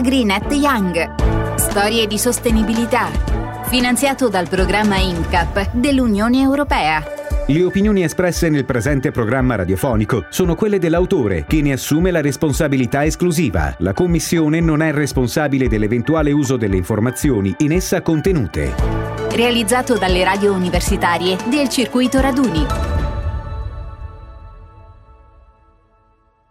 AgriNet Young. Storie di sostenibilità. Finanziato dal programma INCAP dell'Unione Europea. Le opinioni espresse nel presente programma radiofonico sono quelle dell'autore, che ne assume la responsabilità esclusiva. La Commissione non è responsabile dell'eventuale uso delle informazioni in essa contenute. Realizzato dalle radio universitarie del circuito Raduni.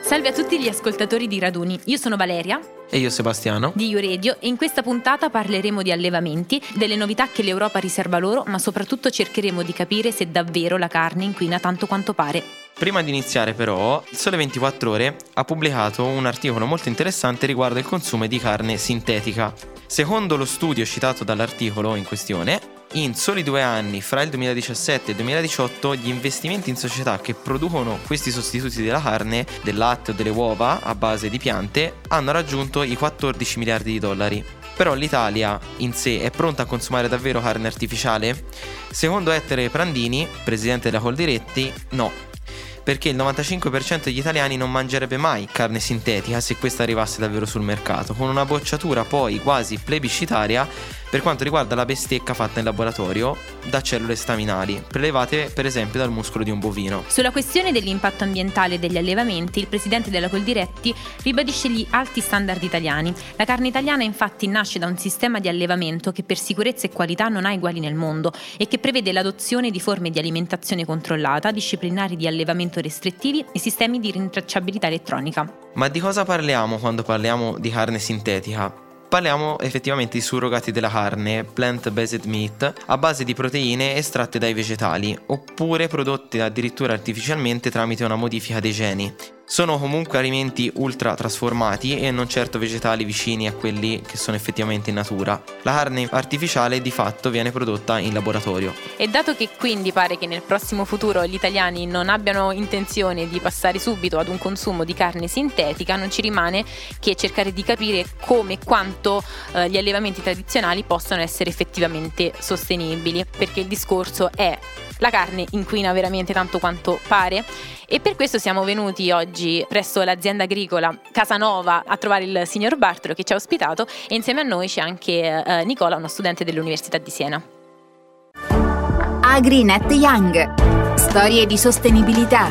Salve a tutti gli ascoltatori di Raduni, io sono Valeria e io Sebastiano di Iuredio e in questa puntata parleremo di allevamenti, delle novità che l'Europa riserva loro, ma soprattutto cercheremo di capire se davvero la carne inquina tanto quanto pare. Prima di iniziare però, il Sole 24 Ore ha pubblicato un articolo molto interessante riguardo il consumo di carne sintetica. Secondo lo studio citato dall'articolo in questione, in soli due anni, fra il 2017 e il 2018, gli investimenti in società che producono questi sostituti della carne, del latte o delle uova a base di piante hanno raggiunto i 14 miliardi di dollari. Però l'Italia in sé è pronta a consumare davvero carne artificiale? Secondo Ettore Prandini, presidente della Coldiretti, no, perché il 95% degli italiani non mangerebbe mai carne sintetica se questa arrivasse davvero sul mercato, con una bocciatura poi quasi plebiscitaria per quanto riguarda la bestecca fatta in laboratorio da cellule staminali, prelevate per esempio dal muscolo di un bovino. Sulla questione dell'impatto ambientale degli allevamenti, il presidente della Coldiretti ribadisce gli alti standard italiani. La carne italiana infatti nasce da un sistema di allevamento che per sicurezza e qualità non ha uguali nel mondo e che prevede l'adozione di forme di alimentazione controllata, disciplinari di allevamento restrittivi e sistemi di rintracciabilità elettronica. Ma di cosa parliamo quando parliamo di carne sintetica? Parliamo effettivamente di surrogati della carne, plant-based meat, a base di proteine estratte dai vegetali, oppure prodotte addirittura artificialmente tramite una modifica dei geni. Sono comunque alimenti ultra trasformati e non certo vegetali vicini a quelli che sono effettivamente in natura. La carne artificiale di fatto viene prodotta in laboratorio. E dato che quindi pare che nel prossimo futuro gli italiani non abbiano intenzione di passare subito ad un consumo di carne sintetica, non ci rimane che cercare di capire come e quanto eh, gli allevamenti tradizionali possano essere effettivamente sostenibili, perché il discorso è la carne inquina veramente tanto quanto pare e per questo siamo venuti oggi presso l'azienda agricola Casanova a trovare il signor Bartolo che ci ha ospitato e insieme a noi c'è anche eh, Nicola, uno studente dell'Università di Siena. AgriNet Young. Storie di sostenibilità.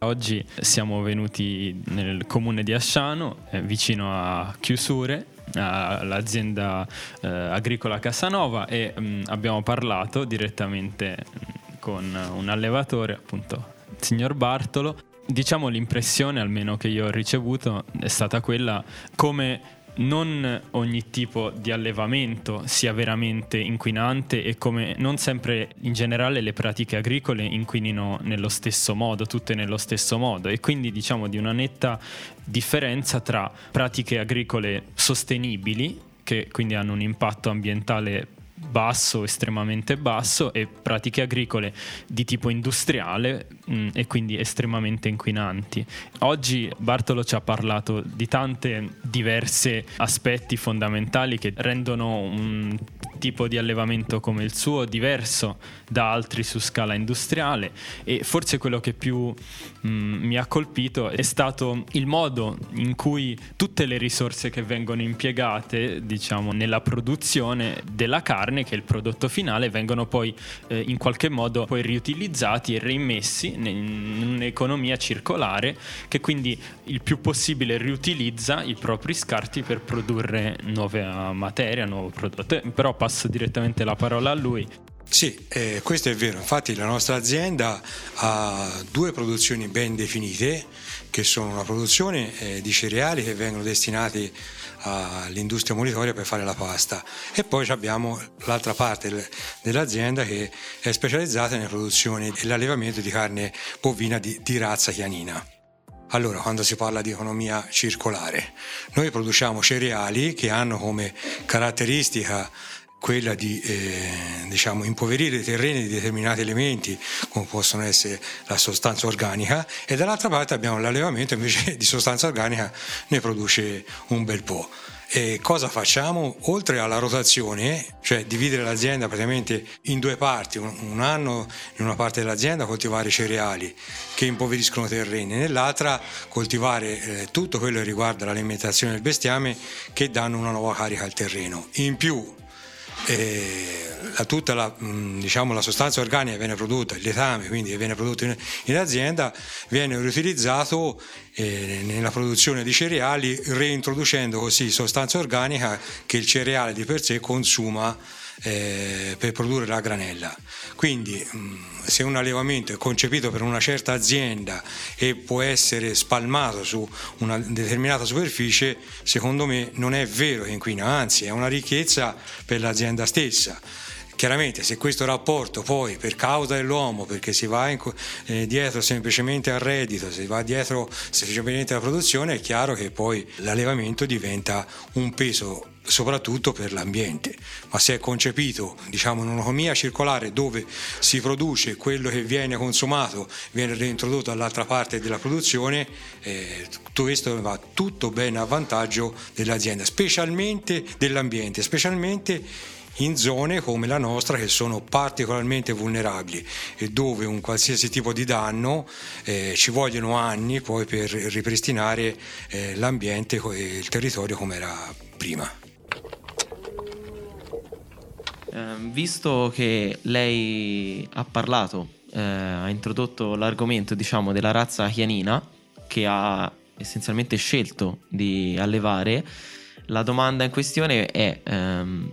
Oggi siamo venuti nel comune di Asciano, eh, vicino a Chiusure, all'azienda eh, agricola Casanova e mh, mm, abbiamo parlato direttamente mm, con un allevatore, appunto il signor Bartolo. Diciamo l'impressione almeno che io ho ricevuto è stata quella come non ogni tipo di allevamento sia veramente inquinante e come non sempre in generale le pratiche agricole inquinino nello stesso modo, tutte nello stesso modo. E quindi diciamo di una netta differenza tra pratiche agricole sostenibili che quindi hanno un impatto ambientale basso, estremamente basso e pratiche agricole di tipo industriale mh, mm, e quindi estremamente inquinanti. Oggi Bartolo ci ha parlato di tante diverse aspetti fondamentali che rendono un tipo di allevamento come il suo diverso da altri su scala industriale. E forse quello che più mh, mm, mi ha colpito è stato il modo in cui tutte le risorse che vengono impiegate diciamo nella produzione della carne che è il prodotto finale vengono poi eh, in qualche modo poi riutilizzati e reimmessi in un'economia circolare che quindi il più possibile riutilizza i propri scarti per produrre nuova materia, nuovo prodotto. Però passo direttamente la parola a lui. Sì, eh, questo è vero, infatti la nostra azienda ha due produzioni ben definite, che sono una produzione eh, di cereali che vengono destinati all'industria monitoria per fare la pasta e poi abbiamo l'altra parte dell'azienda che è specializzata nella produzione e l'allevamento di carne bovina di, di razza chianina. Allora, quando si parla di economia circolare, noi produciamo cereali che hanno come caratteristica quella di eh, diciamo, impoverire i terreni di determinati elementi come possono essere la sostanza organica e dall'altra parte abbiamo l'allevamento invece di sostanza organica ne produce un bel po'. E cosa facciamo? Oltre alla rotazione, cioè dividere l'azienda praticamente in due parti, un anno in una parte dell'azienda coltivare cereali che impoveriscono terreni, nell'altra coltivare eh, tutto quello che riguarda l'alimentazione del bestiame che danno una nuova carica al terreno. In più la, tutta la, diciamo, la, sostanza organica viene prodotta, il letame quindi viene prodotto in, in azienda, viene riutilizzato eh, nella produzione di cereali reintroducendo così sostanza organica che il cereale di per sé consuma eh, per produrre la granella. Quindi mh, se un allevamento è concepito per una certa azienda e può essere spalmato su una determinata superficie, secondo me non è vero che inquina, anzi è una ricchezza per l'azienda stessa. Chiaramente se questo rapporto poi per causa dell'uomo, perché si va in, eh, dietro semplicemente al reddito, si va dietro semplicemente alla produzione, è chiaro che poi l'allevamento diventa un peso soprattutto per l'ambiente, ma se è concepito diciamo, in un'economia circolare dove si produce quello che viene consumato, viene reintrodotto dall'altra parte della produzione, eh, questo va tutto bene a vantaggio dell'azienda, specialmente dell'ambiente, specialmente in zone come la nostra che sono particolarmente vulnerabili e dove un qualsiasi tipo di danno eh, ci vogliono anni poi per ripristinare eh, l'ambiente e il territorio come era prima. Eh, visto che lei ha parlato, eh, ha introdotto l'argomento diciamo, della razza chianina che ha essenzialmente scelto di allevare, la domanda in questione è ehm,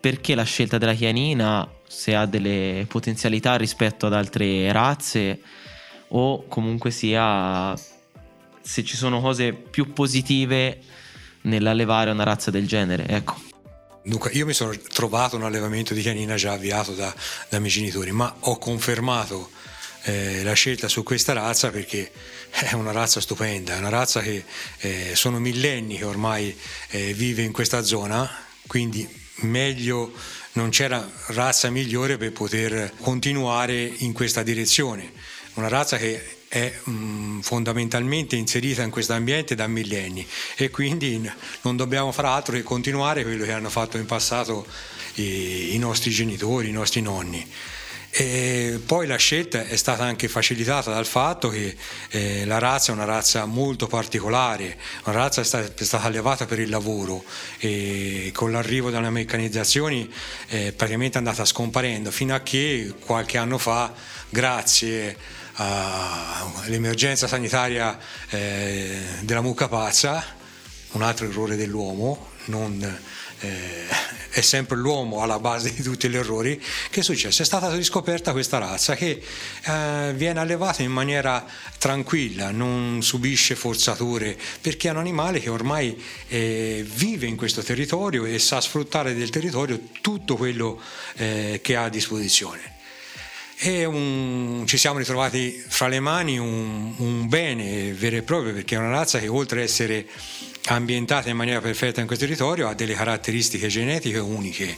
perché la scelta della chianina, se ha delle potenzialità rispetto ad altre razze o comunque sia se ci sono cose più positive nell'allevare una razza del genere, ecco. Dunque, io mi sono trovato un allevamento di canina già avviato da, dai miei genitori, ma ho confermato eh, la scelta su questa razza perché è una razza stupenda, è una razza che eh, sono millenni che ormai eh, vive in questa zona, quindi meglio, non c'era razza migliore per poter continuare in questa direzione. Una razza che è mm, fondamentalmente inserita in questo ambiente da millenni e quindi non dobbiamo fare altro che continuare quello che hanno fatto in passato i, nostri genitori, i nostri nonni. E poi la scelta è stata anche facilitata dal fatto che eh, la razza è una razza molto particolare, una razza che è stata allevata per il lavoro e con l'arrivo delle meccanizzazioni è praticamente andata scomparendo fino a che qualche anno fa, grazie all'emergenza sanitaria eh, della mucca pazza, un altro errore dell'uomo, non eh, è sempre l'uomo alla base di tutti gli errori, che è successo? È stata riscoperta questa razza che eh, viene allevata in maniera tranquilla, non subisce forzature, perché è un animale che ormai eh, vive in questo territorio e sa sfruttare del territorio tutto quello eh, che ha a disposizione. E un, ci siamo ritrovati fra le mani un, un bene vero e proprio perché è una razza che oltre ad essere ambientata in maniera perfetta in questo territorio ha delle caratteristiche genetiche uniche,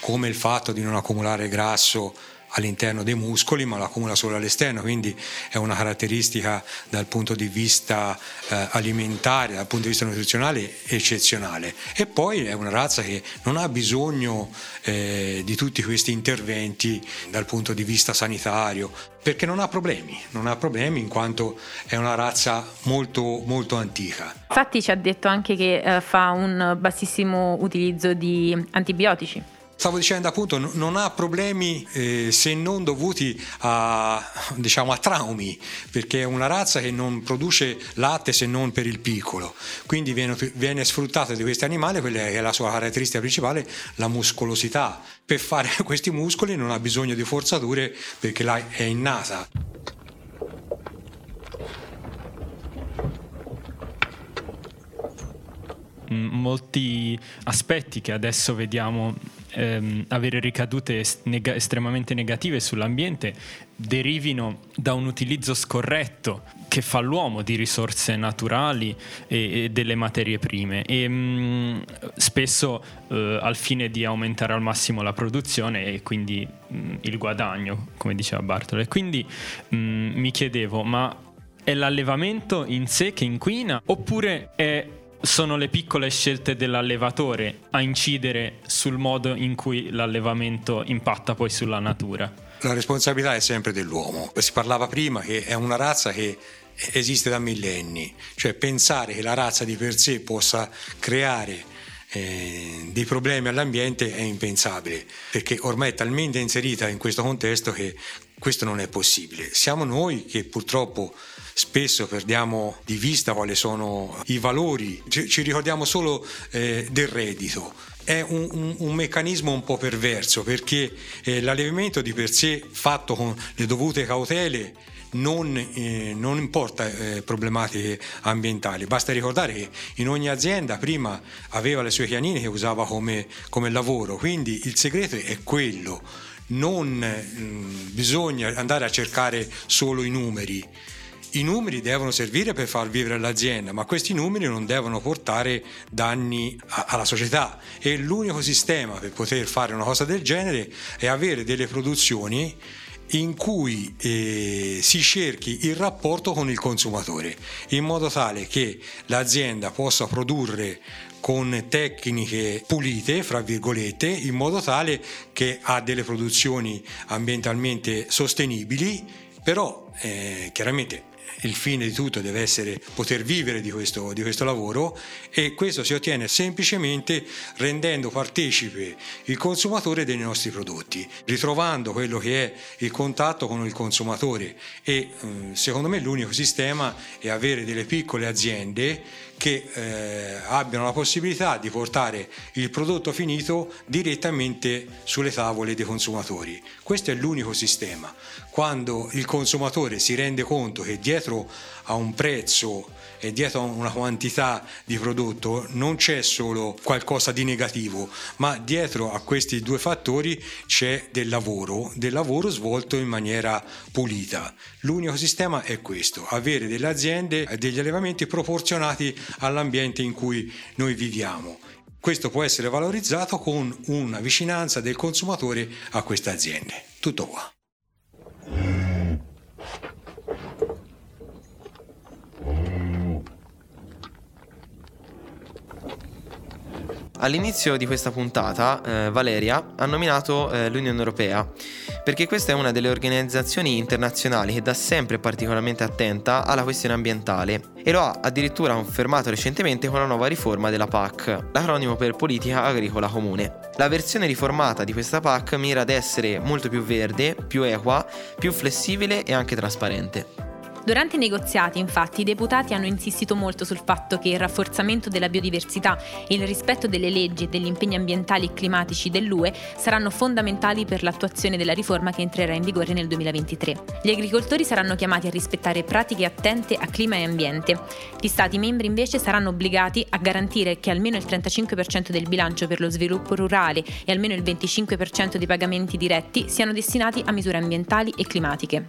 come il fatto di non accumulare grasso all'interno dei muscoli, ma lo accumula solo all'esterno, quindi è una caratteristica dal punto di vista eh, alimentare, dal punto di vista nutrizionale eccezionale. E poi è una razza che non ha bisogno eh, di tutti questi interventi dal punto di vista sanitario, perché non ha problemi, non ha problemi in quanto è una razza molto, molto antica. Infatti ci ha detto anche che eh, fa un bassissimo utilizzo di antibiotici. Stavo dicendo appunto non ha problemi eh, se non dovuti a, diciamo, a, traumi, perché è una razza che non produce latte se non per il piccolo, quindi viene, viene sfruttata di questi animali, quella che è la sua caratteristica principale, la muscolosità. Per fare questi muscoli non ha bisogno di forzature perché là è innata. molti aspetti che adesso vediamo ehm, avere ricadute neg- estremamente negative sull'ambiente derivino da un utilizzo scorretto che fa l'uomo di risorse naturali e, e delle materie prime. E mh, mm, spesso eh, al fine di aumentare al massimo la produzione e quindi mh, mm, il guadagno come diceva Bartolo e quindi mh, mm, mi chiedevo ma è l'allevamento in sé che inquina oppure è sono le piccole scelte dell'allevatore a incidere sul modo in cui l'allevamento impatta poi sulla natura. La responsabilità è sempre dell'uomo. Si parlava prima che è una razza che esiste da millenni, cioè pensare che la razza di per sé possa creare eh, dei problemi all'ambiente è impensabile, perché ormai è talmente inserita in questo contesto che questo non è possibile. Siamo noi che purtroppo spesso perdiamo di vista quali sono i valori, ci, ci ricordiamo solo eh, del reddito. È un, un, un, meccanismo un po' perverso perché eh, l'allevamento di per sé fatto con le dovute cautele non, eh, non importa eh, problematiche ambientali, basta ricordare che in ogni azienda prima aveva le sue chianine che usava come, come lavoro, quindi il segreto è quello, non mm, bisogna andare a cercare solo i numeri. I numeri devono servire per far vivere l'azienda, ma questi numeri non devono portare danni a, alla società. E l'unico sistema per poter fare una cosa del genere è avere delle produzioni in cui eh, si cerchi il rapporto con il consumatore in modo tale che l'azienda possa produrre con tecniche pulite, fra virgolette, in modo tale che ha delle produzioni ambientalmente sostenibili, però eh, chiaramente il fine di tutto deve essere poter vivere di questo, di questo lavoro e questo si ottiene semplicemente rendendo partecipe il consumatore dei nostri prodotti, ritrovando quello che è il contatto con il consumatore e eh, secondo me l'unico sistema è avere delle piccole aziende che eh, abbiano la possibilità di portare il prodotto finito direttamente sulle tavole dei consumatori. Questo è l'unico sistema. Quando il consumatore si rende conto che dietro a un prezzo e dietro a una quantità di prodotto non c'è solo qualcosa di negativo, ma dietro a questi due fattori c'è del lavoro, del lavoro svolto in maniera pulita. L'unico sistema è questo, avere delle aziende, e degli allevamenti proporzionati all'ambiente in cui noi viviamo. Questo può essere valorizzato con una vicinanza del consumatore a queste aziende. Tutto qua. All'inizio di questa puntata eh, Valeria ha nominato eh, l'Unione Europea perché questa è una delle organizzazioni internazionali che da sempre è particolarmente attenta alla questione ambientale e lo ha addirittura confermato recentemente con la nuova riforma della PAC, l'acronimo per Politica Agricola Comune. La versione riformata di questa PAC mira ad essere molto più verde, più equa, più flessibile e anche trasparente. Durante i negoziati, infatti, i deputati hanno insistito molto sul fatto che il rafforzamento della biodiversità e il rispetto delle leggi e degli impegni ambientali e climatici dell'UE saranno fondamentali per l'attuazione della riforma che entrerà in vigore nel 2023. Gli agricoltori saranno chiamati a rispettare pratiche attente a clima e ambiente. Gli Stati membri invece saranno obbligati a garantire che almeno il 35% del bilancio per lo sviluppo rurale e almeno il 25% dei pagamenti diretti siano destinati a misure ambientali e climatiche.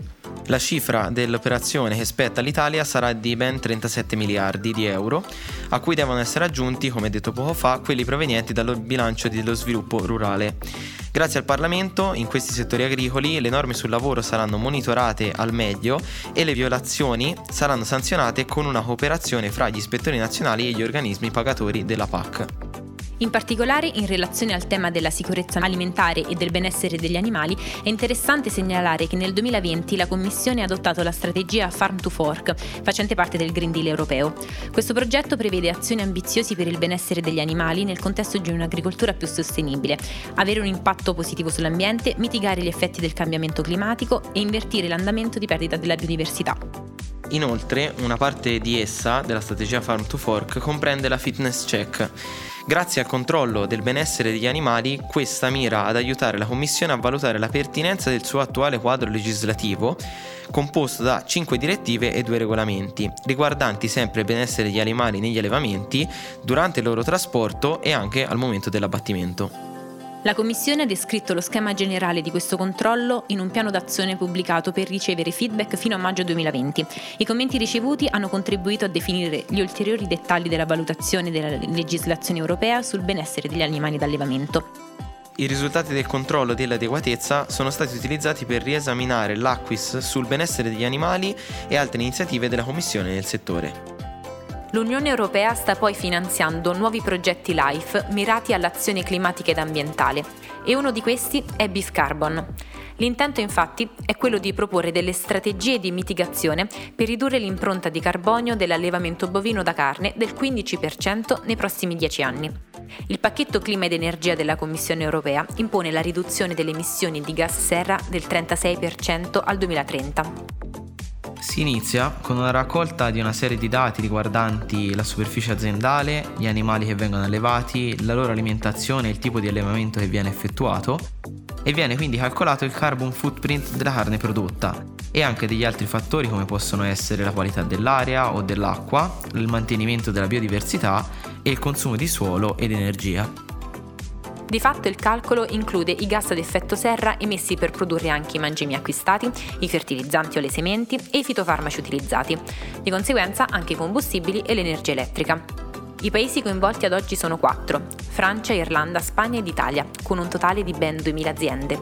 La cifra dell'operazione che spetta all'Italia sarà di ben 37 miliardi di euro, a cui devono essere aggiunti, come detto poco fa, quelli provenienti dal bilancio dello sviluppo rurale. Grazie al Parlamento, in questi settori agricoli, le norme sul lavoro saranno monitorate al meglio e le violazioni saranno sanzionate con una cooperazione fra gli ispettori nazionali e gli organismi pagatori della PAC. In particolare, in relazione al tema della sicurezza alimentare e del benessere degli animali, è interessante segnalare che nel 2020 la Commissione ha adottato la strategia Farm to Fork, facente parte del Green Deal europeo. Questo progetto prevede azioni ambiziosi per il benessere degli animali nel contesto di un'agricoltura più sostenibile, avere un impatto positivo sull'ambiente, mitigare gli effetti del cambiamento climatico e invertire l'andamento di perdita della biodiversità. Inoltre, una parte di essa, della strategia Farm to Fork, comprende la fitness check Grazie al controllo del benessere degli animali, questa mira ad aiutare la Commissione a valutare la pertinenza del suo attuale quadro legislativo, composto da 5 direttive e 2 regolamenti, riguardanti sempre il benessere degli animali negli allevamenti, durante il loro trasporto e anche al momento dell'abbattimento. La Commissione ha descritto lo schema generale di questo controllo in un piano d'azione pubblicato per ricevere feedback fino a maggio 2020. I commenti ricevuti hanno contribuito a definire gli ulteriori dettagli della valutazione della legislazione europea sul benessere degli animali d'allevamento. I risultati del controllo dell'adeguatezza sono stati utilizzati per riesaminare l'Acquis sul benessere degli animali e altre iniziative della Commissione nel settore. L'Unione Europea sta poi finanziando nuovi progetti LIFE mirati all'azione climatica ed ambientale e uno di questi è Beef Carbon. L'intento infatti è quello di proporre delle strategie di mitigazione per ridurre l'impronta di carbonio dell'allevamento bovino da carne del 15% nei prossimi 10 anni. Il pacchetto clima ed energia della Commissione europea impone la riduzione delle emissioni di gas serra del 36% al 2030. Si inizia con una raccolta di una serie di dati riguardanti la superficie aziendale, gli animali che vengono allevati, la loro alimentazione e il tipo di allevamento che viene effettuato e viene quindi calcolato il carbon footprint della carne prodotta e anche degli altri fattori come possono essere la qualità dell'aria o dell'acqua, il mantenimento della biodiversità e il consumo di suolo ed energia. Di fatto il calcolo include i gas ad effetto serra emessi per produrre anche i mangimi acquistati, i fertilizzanti o le sementi e i fitofarmaci utilizzati, di conseguenza anche i combustibili e l'energia elettrica. I paesi coinvolti ad oggi sono quattro, Francia, Irlanda, Spagna ed Italia, con un totale di ben 2000 aziende.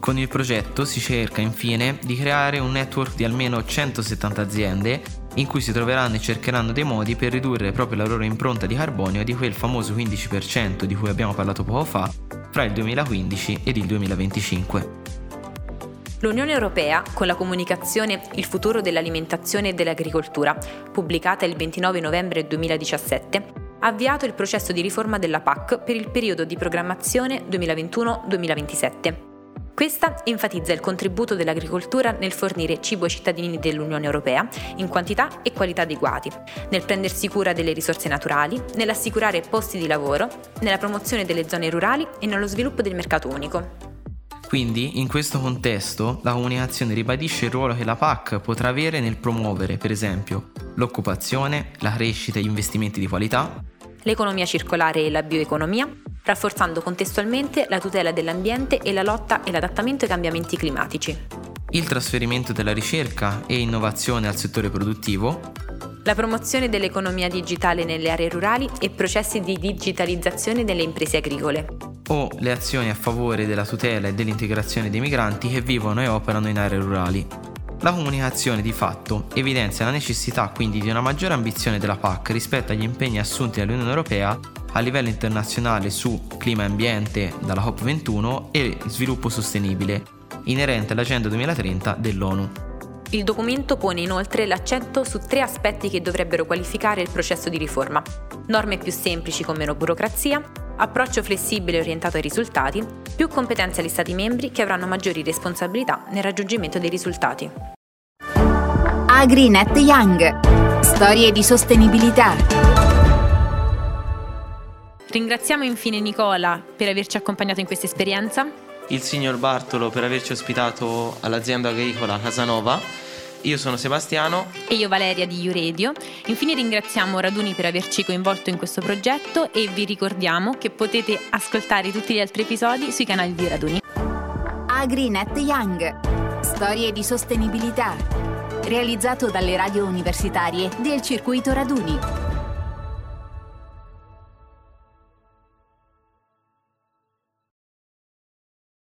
Con il progetto si cerca infine di creare un network di almeno 170 aziende in cui si troveranno e cercheranno dei modi per ridurre proprio la loro impronta di carbonio di quel famoso 15% di cui abbiamo parlato poco fa fra il 2015 ed il 2025. L'Unione Europea, con la comunicazione Il futuro dell'alimentazione e dell'agricoltura, pubblicata il 29 novembre 2017, ha avviato il processo di riforma della PAC per il periodo di programmazione 2021-2027 questa enfatizza il contributo dell'agricoltura nel fornire cibo ai cittadini dell'Unione Europea in quantità e qualità adeguati, nel prendersi cura delle risorse naturali, nell'assicurare posti di lavoro, nella promozione delle zone rurali e nello sviluppo del mercato unico. Quindi, in questo contesto, la comunicazione ribadisce il ruolo che la PAC potrà avere nel promuovere, per esempio, l'occupazione, la crescita e gli investimenti di qualità, l'economia circolare e la bioeconomia, rafforzando contestualmente la tutela dell'ambiente e la lotta e l'adattamento ai cambiamenti climatici. Il trasferimento della ricerca e innovazione al settore produttivo. La promozione dell'economia digitale nelle aree rurali e processi di digitalizzazione delle imprese agricole. O le azioni a favore della tutela e dell'integrazione dei migranti che vivono e operano in aree rurali. La comunicazione di fatto evidenzia la necessità quindi di una maggiore ambizione della PAC rispetto agli impegni assunti dall'Unione Europea a livello internazionale su clima e ambiente dalla COP21 e sviluppo sostenibile, inerente all'Agenda 2030 dell'ONU. Il documento pone inoltre l'accento su tre aspetti che dovrebbero qualificare il processo di riforma. Norme più semplici con meno burocrazia, approccio flessibile orientato ai risultati, più competenze agli Stati membri che avranno maggiori responsabilità nel raggiungimento dei risultati. AgriNet Young. Storie di sostenibilità. Ringraziamo infine Nicola per averci accompagnato in questa esperienza. Il signor Bartolo per averci ospitato all'azienda agricola Casanova. Io sono Sebastiano. E io Valeria di Uredio. Infine ringraziamo Raduni per averci coinvolto in questo progetto e vi ricordiamo che potete ascoltare tutti gli altri episodi sui canali di Raduni. AgriNet Young. Storie di sostenibilità. Realizzato dalle radio universitarie del circuito Raduni